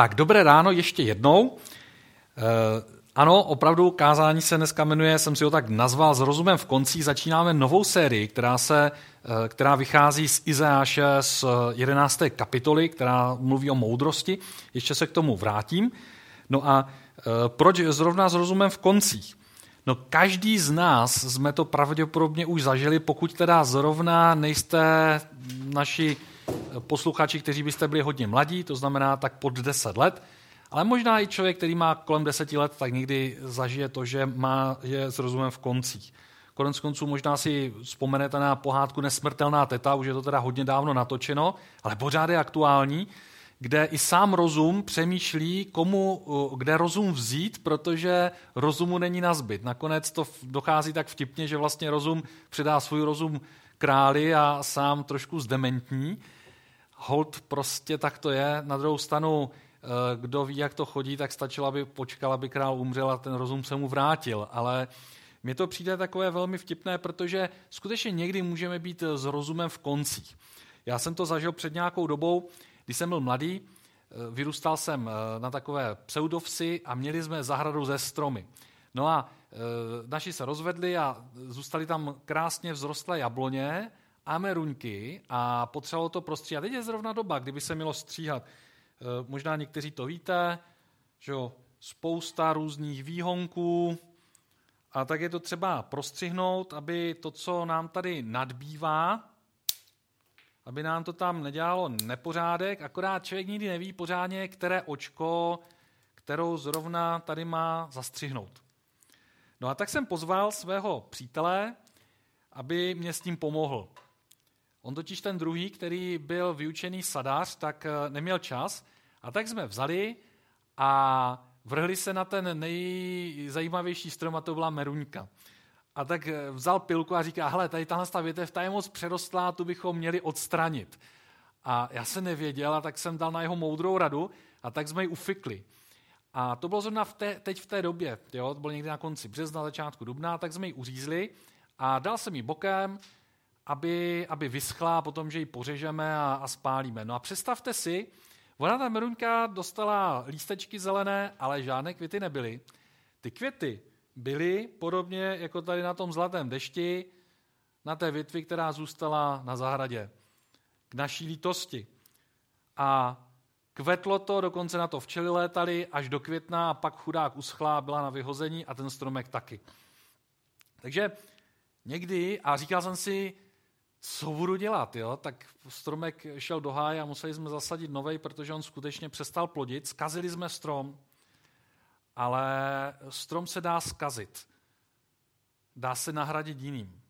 Tak, dobré ráno ještě jednou. E, ano, opravdu kázání se dneska jmenuje, jsem si ho tak nazval s rozumem v konci. Začínáme novou sérii, která, se, e, která vychází z Izeáše z 11. kapitoly, která mluví o moudrosti. Ještě se k tomu vrátím. No a e, proč zrovna s rozumem v koncích? No každý z nás jsme to pravděpodobně už zažili, pokud teda zrovna nejste naši posluchači, kteří byste byli hodně mladí, to znamená tak pod 10 let, ale možná i člověk, který má kolem 10 let, tak někdy zažije to, že má, je s rozumem v koncích. Konec konců možná si vzpomenete na pohádku Nesmrtelná teta, už je to teda hodně dávno natočeno, ale pořád je aktuální, kde i sám rozum přemýšlí, komu, kde rozum vzít, protože rozumu není nazbyt. Nakonec to dochází tak vtipně, že vlastně rozum předá svůj rozum králi a sám trošku zdementní hold prostě tak to je. Na druhou stranu, eh, kdo ví, jak to chodí, tak stačilo, aby počkal, aby král umřel a ten rozum se mu vrátil. Ale mně to přijde takové velmi vtipné, protože skutečně někdy můžeme být s rozumem v koncích. Já jsem to zažil před nějakou dobou, když jsem byl mladý, eh, vyrůstal jsem eh, na takové pseudovsi a měli jsme zahradu ze stromy. No a naši se rozvedli a zůstali tam krásně vzrostlé jabloně ameruňky a potřebovalo to prostříhat. Teď je zrovna doba, kdyby se mělo stříhat. Eh, možná někteří to víte, že jo, spousta různých výhonků, a tak je to třeba prostřihnout, aby to, co nám tady nadbývá, aby nám to tam nedělalo nepořádek, akorát člověk nikdy neví pořádně, které očko, kterou zrovna tady má zastřihnout. No a tak jsem pozval svého přítele, aby mě s tím pomohl. On totiž ten druhý, který byl vyučený sadář, tak eh, neměl čas a tak jsme vzali a vrhli se na ten nejzajímavější strom a to byla meruňka. A tak eh, vzal pilku a říká, hele, tady tahle ta větev, ta je moc přerostlá, tu bychom měli odstranit. A já se nevěděl a tak jsem dal na jeho moudrou radu a tak jsme ji ufikli. A to bylo zrovna v té, teď v té době, jo, to bylo někdy na konci března, začátku dubna, tak jsme ji uřízli a dal jsem ji bokem, aby, aby vyschla a potom, že ji pořežeme a, a spálíme. No a představte si, ona ta meruňka dostala lístečky zelené, ale žádné květy nebyly. Ty květy byly podobně jako tady na tom zlatém dešti, na té větvi, která zůstala na zahradě. K naší lítosti. A kvetlo to, dokonce na to včely létali až do května a pak chudák uschlá, byla na vyhození a ten stromek taky. Takže někdy, a říkal jsem si, co budu dělat, jo? tak stromek šel do háje a museli jsme zasadit novej, protože on skutečně přestal plodit. Skazili jsme strom, ale strom se dá skazit. Dá se nahradit jiným.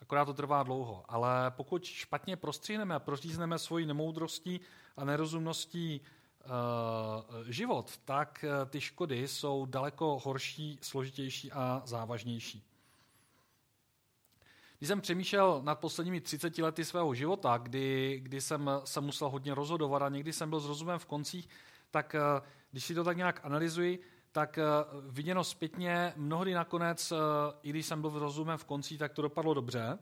Akorát to trvá dlouho. Ale pokud špatně prostříhneme a prořízneme svoji nemoudrostí a nerozumností uh, život, tak eh, ty škody jsou daleko horší, složitější a závažnější. Když jsem přemýšlel nad posledními 30 lety svého života, kdy, kdy jsem se musel hodně rozhodovat a někdy jsem byl s rozumem v koncích, tak eh, když si to tak nějak analyzuji, tak eh, viděno zpětně, mnohdy nakonec, eh, i když jsem byl v rozumem v koncích, tak to dopadlo dobře,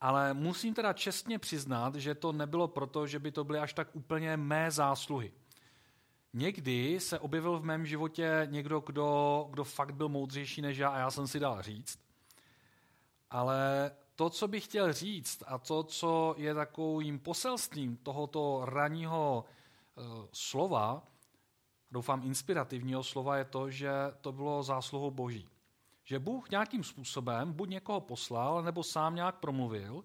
ale musím teda čestně přiznat, že to nebylo proto, že by to byly až tak úplně mé zásluhy. Někdy se objevil v mém životě někdo, kdo, kdo fakt byl moudřejší než já a já jsem si dal říct. Ale to, co bych chtěl říct a to, co je takovým poselstvím tohoto ranního uh, slova, doufám inspirativního slova, je to, že to bylo zásluhou Boží. Že Bůh nějakým způsobem buď někoho poslal, nebo sám nějak promluvil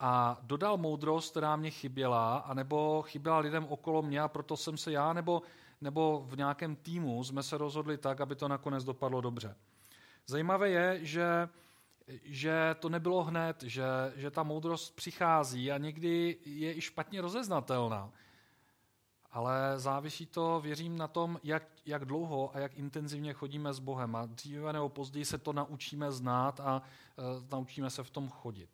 a dodal moudrost, která mě chyběla, anebo chyběla lidem okolo mě a proto jsem se já nebo, nebo v nějakém týmu jsme se rozhodli tak, aby to nakonec dopadlo dobře. Zajímavé je, že že to nebylo hned, že, že ta moudrost přichází a někdy je i špatně rozeznatelná. Ale závisí to, věřím, na tom, jak, jak dlouho a jak intenzivně chodíme s Bohem. A dříve nebo později se to naučíme znát a uh, naučíme se v tom chodit.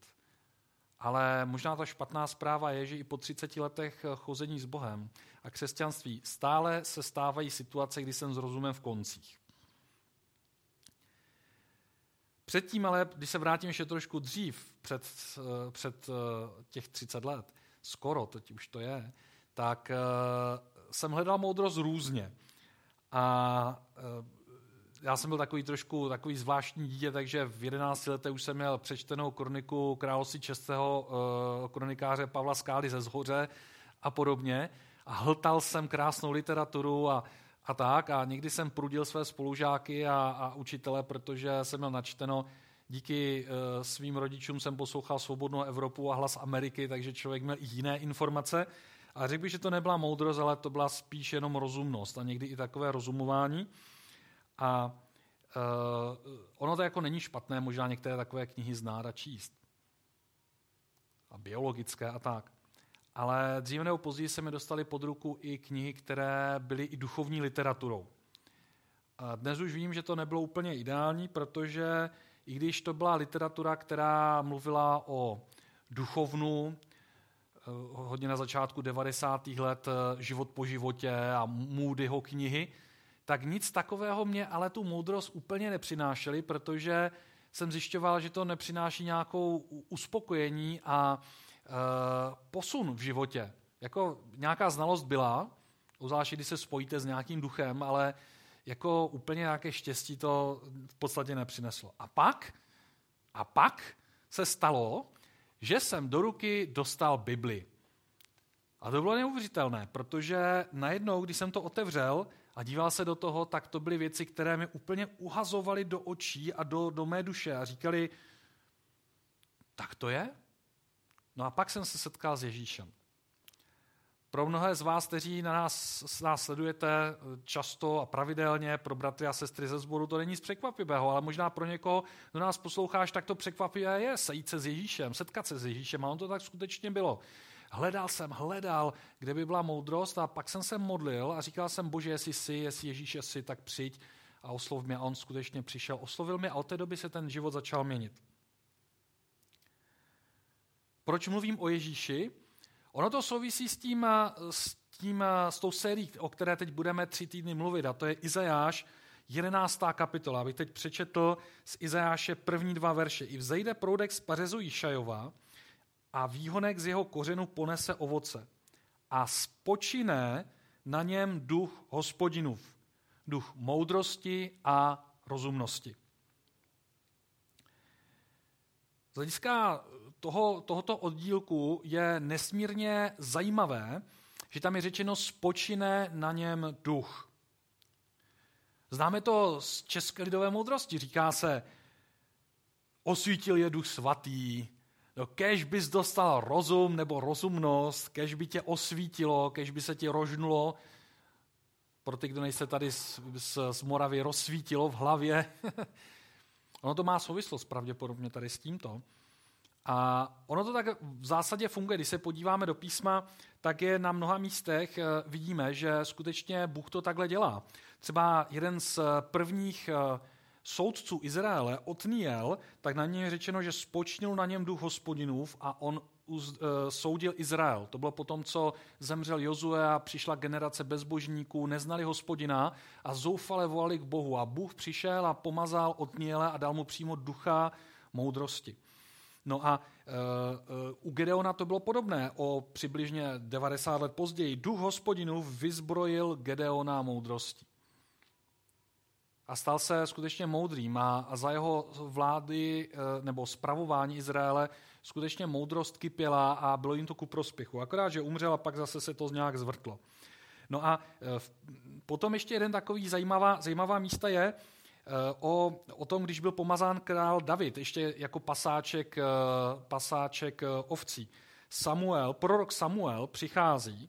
Ale možná ta špatná zpráva je, že i po 30 letech chození s Bohem a křesťanství stále se stávají situace, kdy jsem s rozumem v koncích. Předtím ale, když se vrátím ještě trošku dřív, před, eh, před eh, těch 30 let, skoro, teď už to je, tak eh, jsem hledal moudrost různě. A já jsem byl takový trošku takový zvláštní dítě, takže v 11 letech už jsem měl přečtenou kroniku království českého uh, kronikáře Pavla Skály ze Zhoře a podobně. A hltal jsem krásnou literaturu a, a tak. A někdy jsem prudil své spolužáky a, a učitele, protože jsem měl načteno díky uh, svým rodičům jsem poslouchal Svobodnou Evropu a Hlas Ameriky, takže člověk měl jiné informace. A řekl bych, že to nebyla moudrost, ale to byla spíš jenom rozumnost a někdy i takové rozumování. A uh, ono to jako není špatné, možná některé takové knihy znát a číst. A biologické a tak. Ale dříve nebo později se mi dostaly pod ruku i knihy, které byly i duchovní literaturou. A dnes už vím, že to nebylo úplně ideální, protože i když to byla literatura, která mluvila o duchovnu, eh, hodně na začátku 90. let eh, Život po životě a Moodyho knihy, tak nic takového mě ale tu moudrost úplně nepřinášeli, protože jsem zjišťoval, že to nepřináší nějakou uspokojení a e, posun v životě. Jako nějaká znalost byla, zvláště když se spojíte s nějakým duchem, ale jako úplně nějaké štěstí to v podstatě nepřineslo. A pak, a pak se stalo, že jsem do ruky dostal Bibli. A to bylo neuvěřitelné, protože najednou, když jsem to otevřel a díval se do toho, tak to byly věci, které mi úplně uhazovaly do očí a do, do mé duše a říkali, tak to je? No a pak jsem se setkal s Ježíšem. Pro mnohé z vás, kteří na nás, nás sledujete často a pravidelně, pro bratry a sestry ze sboru, to není nic překvapivého, ale možná pro někoho, kdo nás posloucháš, tak to překvapivé je sejít se s Ježíšem, setkat se s Ježíšem a on to tak skutečně bylo. Hledal jsem, hledal, kde by byla moudrost a pak jsem se modlil a říkal jsem, bože, jestli jsi, jestli Ježíš jsi, tak přijď a oslov mě. A on skutečně přišel, oslovil mě a od té doby se ten život začal měnit. Proč mluvím o Ježíši? Ono to souvisí s tím, s, tím, s tou sérií, o které teď budeme tři týdny mluvit, a to je Izajáš, 11. kapitola. Abych teď přečetl z Izajáše první dva verše. I vzejde proudek z pařezu Jišajova a výhonek z jeho kořenu ponese ovoce. A spočine na něm duch hospodinův, duch moudrosti a rozumnosti. Z hlediska toho, tohoto oddílku je nesmírně zajímavé, že tam je řečeno spočine na něm duch. Známe to z české lidové moudrosti. Říká se, osvítil je duch svatý, No, kež bys dostal rozum nebo rozumnost, kež by tě osvítilo, kež by se ti rožnulo, pro ty, kdo nejste tady z, z, z Moravy, rozsvítilo v hlavě. ono to má souvislost pravděpodobně tady s tímto. A ono to tak v zásadě funguje. Když se podíváme do písma, tak je na mnoha místech eh, vidíme, že skutečně Bůh to takhle dělá. Třeba jeden z prvních eh, soudců Izraele, Otniel, tak na něj je řečeno, že spočnil na něm duch hospodinův a on uz, e, soudil Izrael. To bylo potom, co zemřel Jozue a přišla generace bezbožníků, neznali hospodina a zoufale volali k Bohu. A Bůh přišel a pomazal Otniele a dal mu přímo ducha moudrosti. No a e, u Gedeona to bylo podobné. O přibližně 90 let později duch hospodinův vyzbrojil Gedeona moudrostí a stal se skutečně moudrým a, za jeho vlády eh, nebo spravování Izraele skutečně moudrost kypěla a bylo jim to ku prospěchu. Akorát, že umřel a pak zase se to nějak zvrtlo. No a potom ještě jeden takový zajímavá, zajímavá místa je o, o tom, když byl pomazán král David, ještě jako pasáček, pasáček ovcí. Samuel, prorok Samuel přichází,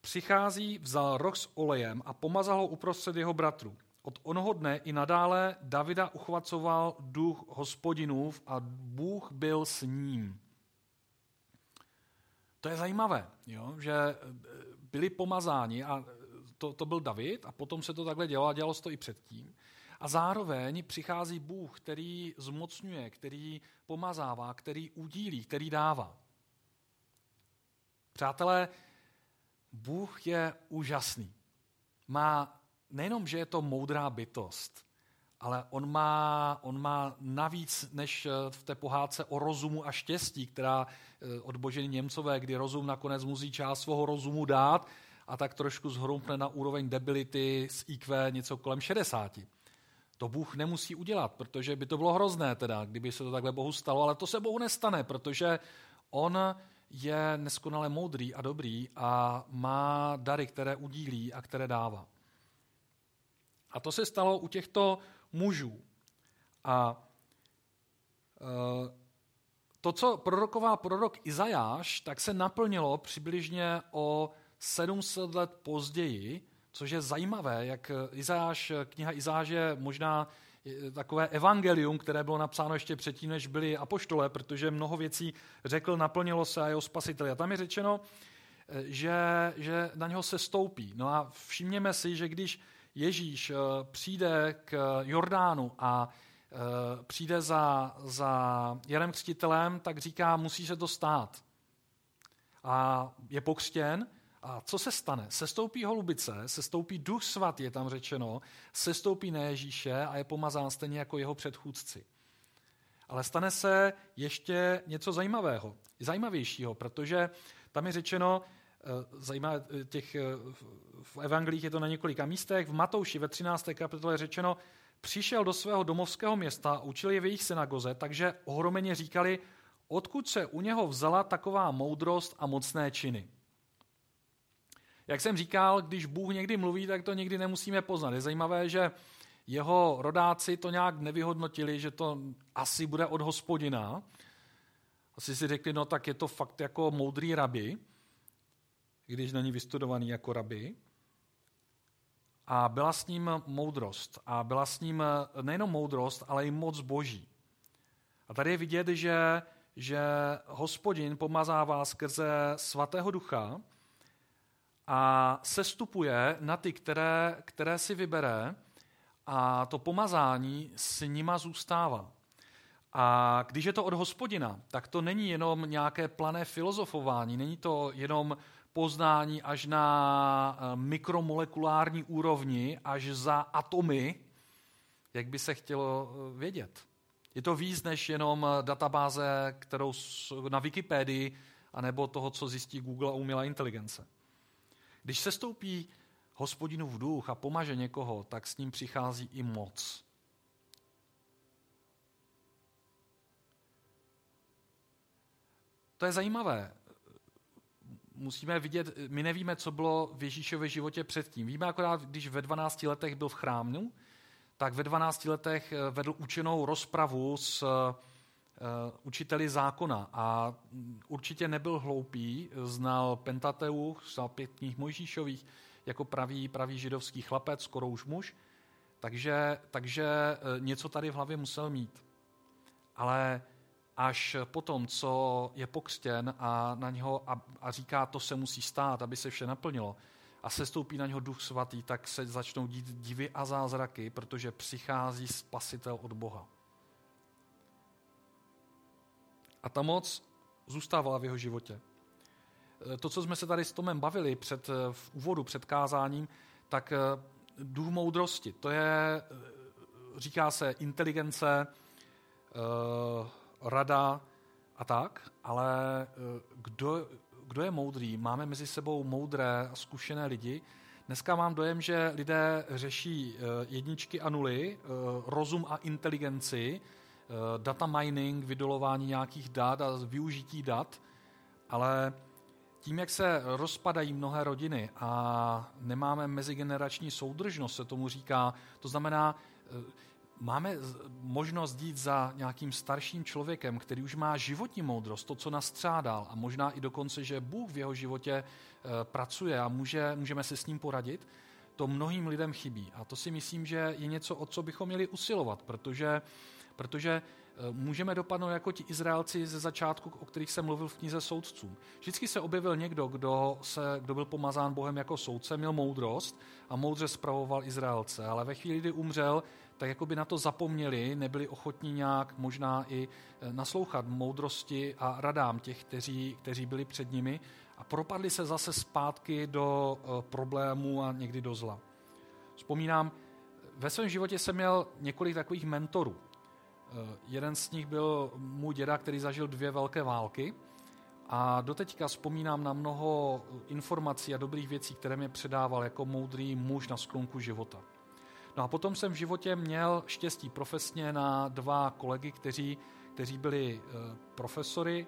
přichází, vzal roh s olejem a pomazal ho uprostřed jeho bratrů. Od onoho dne i nadále Davida uchvacoval duch hospodinův a Bůh byl s ním. To je zajímavé, jo? že byli pomazáni a to, to byl David a potom se to takhle dělalo a dělalo se to i předtím. A zároveň přichází Bůh, který zmocňuje, který pomazává, který udílí, který dává. Přátelé, Bůh je úžasný. Má nejenom, že je to moudrá bytost, ale on má, on má navíc než eh, v té pohádce o rozumu a štěstí, která eh, od Němcové, kdy rozum nakonec musí část svého rozumu dát a tak trošku zhroupne na úroveň debility z IQ něco kolem 60. To Bůh nemusí udělat, protože by to bylo hrozné, teda, kdyby se to takhle Bohu stalo, ale to se Bohu nestane, protože on je neskonale moudrý a dobrý a má dary, které udílí a které dává. A to se stalo u těchto mužů. A e, to, co proroková prorok Izajáš, tak se naplnilo přibližně o 700 let později, což je zajímavé, jak Izajáš, kniha Izajáš je možná takové evangelium, které bylo napsáno ještě předtím, než byli apoštole, protože mnoho věcí řekl, naplnilo se a jeho spasiteli. A tam je řečeno, že, že na něho se stoupí. No a všimněme si, že když Ježíš eh, přijde k Jordánu a eh, přijde za, za Jarem Křtitelem, tak říká, musí se to stát. A je pokřtěn a co se stane? Sestoupí holubice, sestoupí duch svatý, je tam řečeno, sestoupí na Ježíše a je pomazán stejně jako jeho předchůdci. Ale stane se ještě něco zajímavého, zajímavějšího, protože tam je řečeno, eh, zajímavé, eh, těch, eh, v evangelích je to na několika místech, v Matouši ve 13. kapitole je řečeno, přišel do svého domovského města učil je v jejich synagoze, takže ohromeně říkali, odkud se u něho vzala taková moudrost a mocné činy. Jak jsem říkal, když Bůh někdy mluví, tak to někdy nemusíme poznat. Je zajímavé, že jeho rodáci to nějak nevyhodnotili, že to asi bude od hospodina. Asi si řekli, no tak je to fakt jako moudrý rabi, když není vystudovaný jako rabi. A byla s ním moudrost. A byla s ním nejenom moudrost, ale i moc boží. A tady je vidět, že, že hospodin pomazává skrze svatého ducha, a sestupuje na ty, které, které si vybere a to pomazání s nima zůstává. A když je to od hospodina, tak to není jenom nějaké plané filozofování, není to jenom poznání až na eh, mikromolekulární úrovni, až za atomy, jak by se chtělo eh, vědět. Je to víc než jenom databáze, kterou na Wikipedii, anebo toho, co zjistí Google a umělá inteligence. Když se stoupí hospodinu v duch a pomaže někoho, tak s ním přichází i moc. To je zajímavé. Musíme vidět, my nevíme, co bylo v Ježíšově životě předtím. Víme akorát, když ve 12 letech byl v chrámu, tak ve 12 letech vedl učenou rozpravu s učiteli zákona a určitě nebyl hloupý, znal Pentateuch, znal pět knih Mojžíšových jako pravý, pravý židovský chlapec, skoro už muž, takže, takže eh, něco tady v hlavě musel mít. Ale až potom, co je pokřtěn a, na něho, a, a říká, to se musí stát, aby se vše naplnilo, a se stoupí na něho duch svatý, tak se začnou dít divy a zázraky, protože přichází spasitel od Boha. A ta moc zůstávala v jeho životě. E, to, co jsme se tady s Tomem bavili před, e, v úvodu před kázáním, tak e, duch moudrosti, to je, říká se, inteligence, rada a tak, ale kdo, kdo je moudrý? Máme mezi sebou moudré a zkušené lidi. Dneska mám dojem, že lidé řeší jedničky a nuly, rozum a inteligenci, data mining, vydolování nějakých dat a využití dat, ale tím, jak se rozpadají mnohé rodiny a nemáme mezigenerační soudržnost, se tomu říká, to znamená, eh, máme možnost jít za nějakým starším člověkem, který už má životní moudrost, to, co nastřádal a možná i dokonce, že Bůh v jeho životě eh, pracuje a může, můžeme se s ním poradit, to mnohým lidem chybí. A to si myslím, že je něco, o co bychom měli usilovat, protože Protože eh, můžeme dopadnout jako ti Izraelci ze začátku, o kterých jsem mluvil v knize soudcům. Vždycky se objevil někdo, kdo, se, kdo byl pomazán Bohem jako soudce, měl moudrost a moudře spravoval Izraelce, ale ve chvíli, kdy umřel, tak jako by na to zapomněli, nebyli ochotní nějak možná i eh, naslouchat moudrosti a radám těch, kteří, kteří byli před nimi a propadli se zase zpátky do eh, problémů a někdy do zla. Vzpomínám, ve svém životě jsem měl několik takových mentorů. Eh, jeden z nich byl můj děda, který zažil dvě velké války A doteďka vzpomínám na mnoho informací a dobrých věcí, které mě předával jako moudrý muž na sklonku života. No a potom jsem v životě měl štěstí profesně na dva kolegy, kteří, kteří byli e, profesory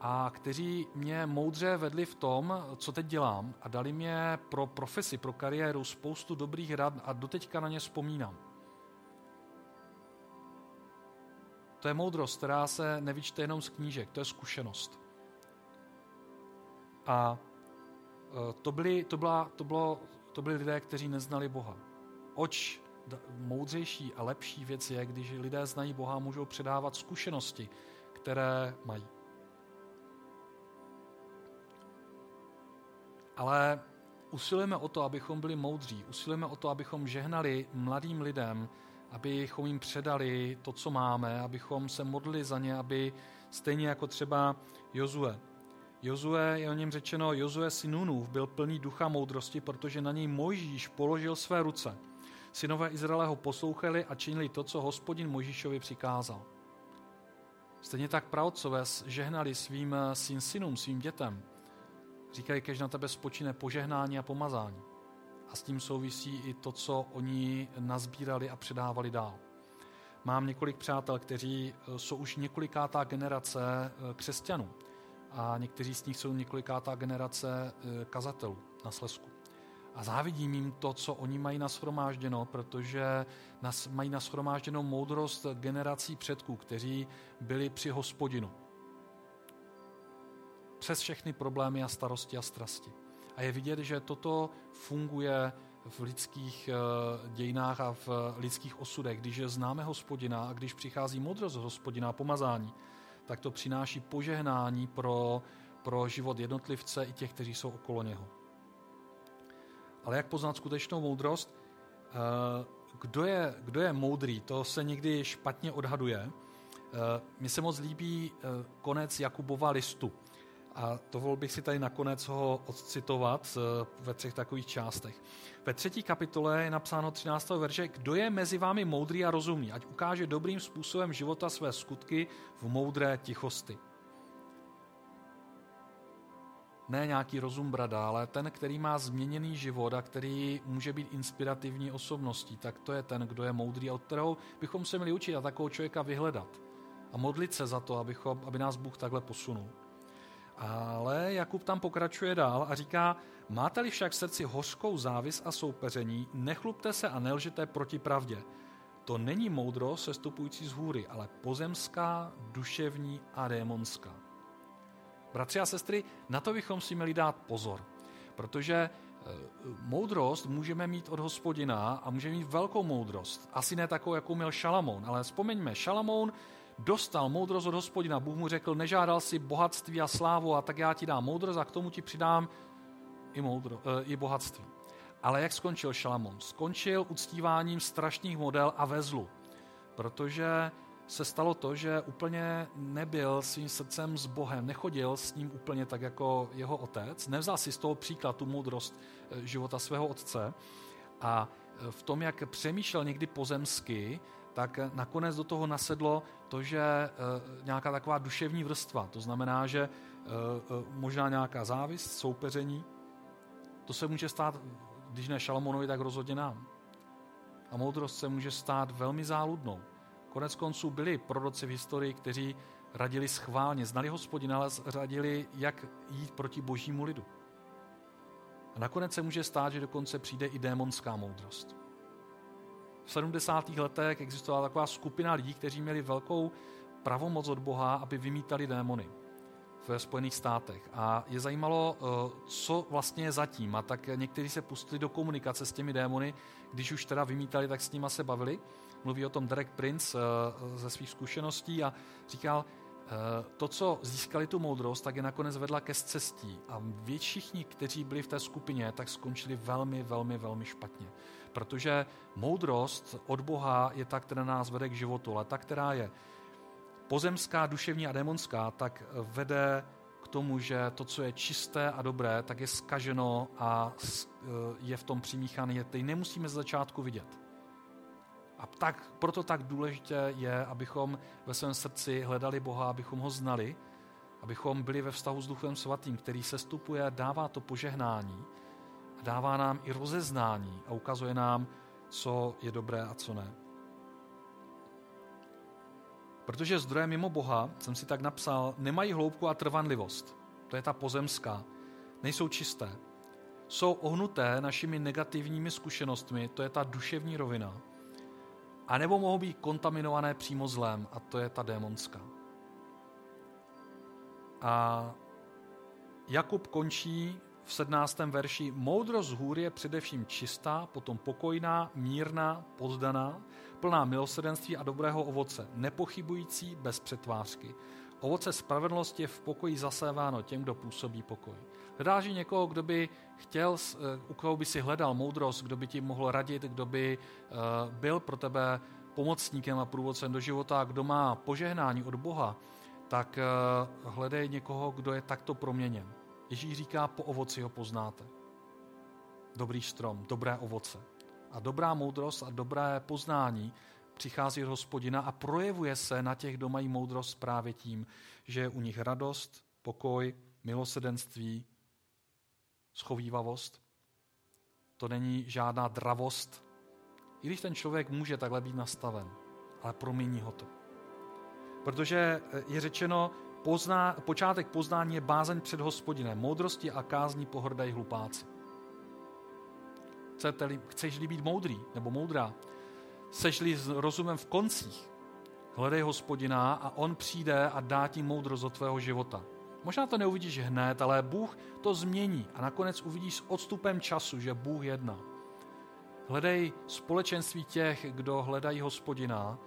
a kteří mě moudře vedli v tom, co teď dělám a dali mě pro profesi, pro kariéru spoustu dobrých rad a doteďka na ně vzpomínám. To je moudrost, která se nevyčte jenom z knížek, to je zkušenost. A e, to byli, to, byla, to, bylo, to byli lidé, kteří neznali Boha. Oč moudřejší a lepší věc je, když lidé znají Boha, můžou předávat zkušenosti, které mají. Ale usilujeme o to, abychom byli moudří, usilujeme o to, abychom žehnali mladým lidem, abychom jim předali to, co máme, abychom se modlili za ně, aby stejně jako třeba Jozue. Jozue, je o něm řečeno, Jozue synův byl plný ducha moudrosti, protože na něj Mojžíš položil své ruce. Synové Izraele ho poslouchali a činili to, co hospodin Mojžíšovi přikázal. Stejně tak pravcové žehnali svým syn synům, svým dětem. Říkají, kež na tebe spočine požehnání a pomazání. A s tím souvisí i to, co oni nazbírali a předávali dál. Mám několik přátel, kteří eh, jsou už několikátá generace eh, křesťanů a někteří z nich jsou několikátá generace eh, kazatelů na Slesku. A závidím jim to, co oni mají nashromážděno, protože nas, mají nashromážděnou moudrost generací předků, kteří byli při hospodinu. Přes všechny problémy a starosti a strasti. A je vidět, že toto funguje v lidských eh, dějinách a v lidských osudech. Když známe hospodina a když přichází modrost hospodina pomazání, tak to přináší požehnání pro, pro život jednotlivce i těch, kteří jsou okolo něho. Ale jak poznat skutečnou moudrost? Eh, kdo je, kdo je moudrý, to se někdy špatně odhaduje. Eh, mně se moc líbí konec Jakubova listu. A dovolil bych si tady nakonec ho odcitovat eh, ve třech takových částech. Ve třetí kapitole je napsáno 13. verše, kdo je mezi vámi moudrý a rozumný, ať ukáže dobrým způsobem života své skutky v moudré tichosti. Ne nějaký rozum brada, ale ten, který má změněný život a který může být inspirativní osobností, tak to je ten, kdo je moudrý a od kterého bychom se měli učit a takového člověka vyhledat. A modlit se za to, abychom, aby nás Bůh takhle posunul. Ale Jakub tam pokračuje dál a říká, máte-li však v srdci hořkou závis a soupeření, nechlupte se a nelžete proti pravdě. To není moudro sestupující z hůry, ale pozemská, duševní a démonská. Bratři a sestry, na to bychom si měli dát pozor, protože e, moudrost můžeme mít od hospodina a můžeme mít velkou moudrost. Asi ne takovou, jakou měl Šalamoun, ale vzpomeňme, Šalamoun dostal moudrost od hospodina. Bůh mu řekl, nežádal si bohatství a slávu a tak já ti dám moudrost a k tomu ti přidám i, moudro, e, i bohatství. Ale jak skončil Šalamon? Skončil uctíváním strašných model a vezlu, protože se stalo to, že úplně nebyl svým srdcem s Bohem, nechodil s ním úplně tak jako jeho otec, nevzal si z toho příklad tu moudrost eh, života svého otce a eh, v tom, jak přemýšlel někdy pozemsky, tak nakonec do toho nasedlo to, že eh, nějaká taková duševní vrstva, to znamená, že možná nějaká závist, soupeření, to se může stát, když ne Šalamonovi, tak rozhodně nám. A moudrost se může stát velmi záludnou. Konec konců byli proroci v historii, kteří radili schválně, znali hospodina, ale radili, jak jít proti božímu lidu. A nakonec se může stát, že dokonce přijde i démonská moudrost. V 70. letech existovala taková skupina lidí, kteří měli velkou pravomoc od Boha, aby vymítali démony ve Spojených státech. A je zajímalo, eh, co vlastně je zatím. A tak někteří se pustili do komunikace s těmi démony, když už teda vymítali, tak s nima se bavili. Mluví o tom Derek Prince eh, ze svých zkušeností a říkal, eh, to, co získali tu moudrost, tak je nakonec vedla ke cestí. A všichni, kteří byli v té skupině, tak skončili velmi, velmi, velmi špatně. Protože moudrost od Boha je ta, která nás vede k životu, ale ta, která je pozemská, duševní a démonská, tak vede k tomu, že to, co je čisté a dobré, tak je skaženo a e, je v tom přimíchané. Teď nemusíme z začátku vidět. A tak, proto tak důležité je, abychom ve svém srdci hledali Boha, abychom ho znali, abychom byli ve vztahu s Duchem Svatým, který se stupuje, dává to požehnání dává nám i rozeznání a ukazuje nám, co je dobré a co ne. Protože zdroje mimo Boha, jsem si tak napsal, nemají hloubku a trvanlivost. To je ta pozemská. Nejsou čisté. Jsou ohnuté našimi negativními zkušenostmi, to je ta duševní rovina. A nebo mohou být kontaminované přímo zlem, a to je ta démonská. A Jakub končí v 17. verši Moudrost hůr je především čistá, potom pokojná, mírná, poddaná, plná milosrdenství a dobrého ovoce, nepochybující bez přetvářky. Ovoce spravedlnosti je v pokoji zaséváno těm, kdo působí pokoj. Hledáš někoho, kdo by chtěl, eh, u koho by si hledal moudrost, kdo by ti mohl radit, kdo by eh, byl pro tebe pomocníkem a průvodcem do života, kdo má požehnání od Boha, tak eh, hledej někoho, kdo je takto proměněn. Ježíš říká, po ovoci ho poznáte. Dobrý strom, dobré ovoce. A dobrá moudrost a dobré poznání přichází od hospodina a projevuje se na těch, kdo mají moudrost právě tím, že je u nich radost, pokoj, milosedenství, schovývavost. To není žádná dravost, i když ten člověk může takhle být nastaven, ale promění ho to. Protože je řečeno, pozná, počátek poznání je bázeň před hospodinem, moudrosti a kázní pohrdají hlupáci. Chcete-li, chceš-li být moudrý nebo moudrá, seš-li s rozumem v koncích, hledej hospodina a on přijde a dá ti moudrost do tvého života. Možná to neuvidíš hned, ale Bůh to změní a nakonec uvidíš s odstupem času, že Bůh jedná. Hledej společenství těch, kdo hledají hospodina,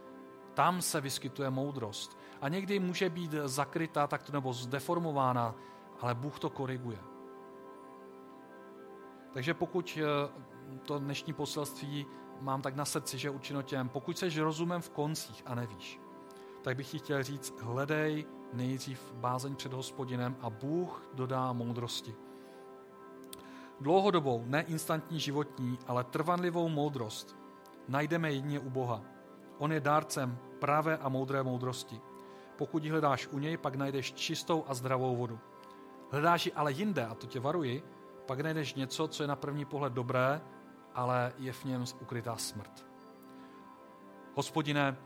tam se vyskytuje moudrost. A někdy může být zakrytá takto nebo zdeformována, ale Bůh to koriguje. Takže pokud eh, to dnešní poselství mám tak na srdci, že určeno těm, pokud seš rozumem v koncích a nevíš, tak bych ti chtěl říct, hledej nejdřív bázeň před hospodinem a Bůh dodá moudrosti. Dlouhodobou, ne instantní životní, ale trvanlivou moudrost najdeme jedině u Boha. On je dárcem pravé a moudré moudrosti. Pokud ji hledáš u něj, pak najdeš čistou a zdravou vodu. Hledáš ji ale jinde, a to tě varuji, pak najdeš něco, co je na první pohled dobré, ale je v něm ukrytá smrt. Hospodine,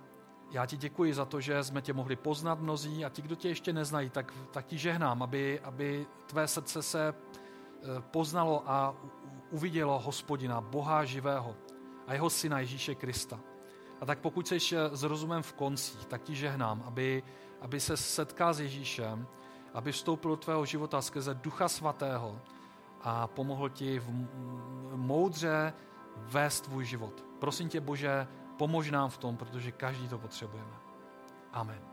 já ti děkuji za to, že jsme tě mohli poznat mnozí a ti, kdo tě ještě neznají, tak, tak ti žehnám, aby, aby tvé srdce se eh, poznalo a uvidělo hospodina, Boha živého a jeho syna Ježíše Krista. A tak pokud jsi eh, s rozumem v koncích, tak ti žehnám, aby, aby se setkal s Ježíšem, aby vstoupil do tvého života skrze Ducha Svatého a pomohl ti v moudře vést tvůj život. Prosím tě, Bože, pomož nám v tom, protože každý to potřebujeme. Amen.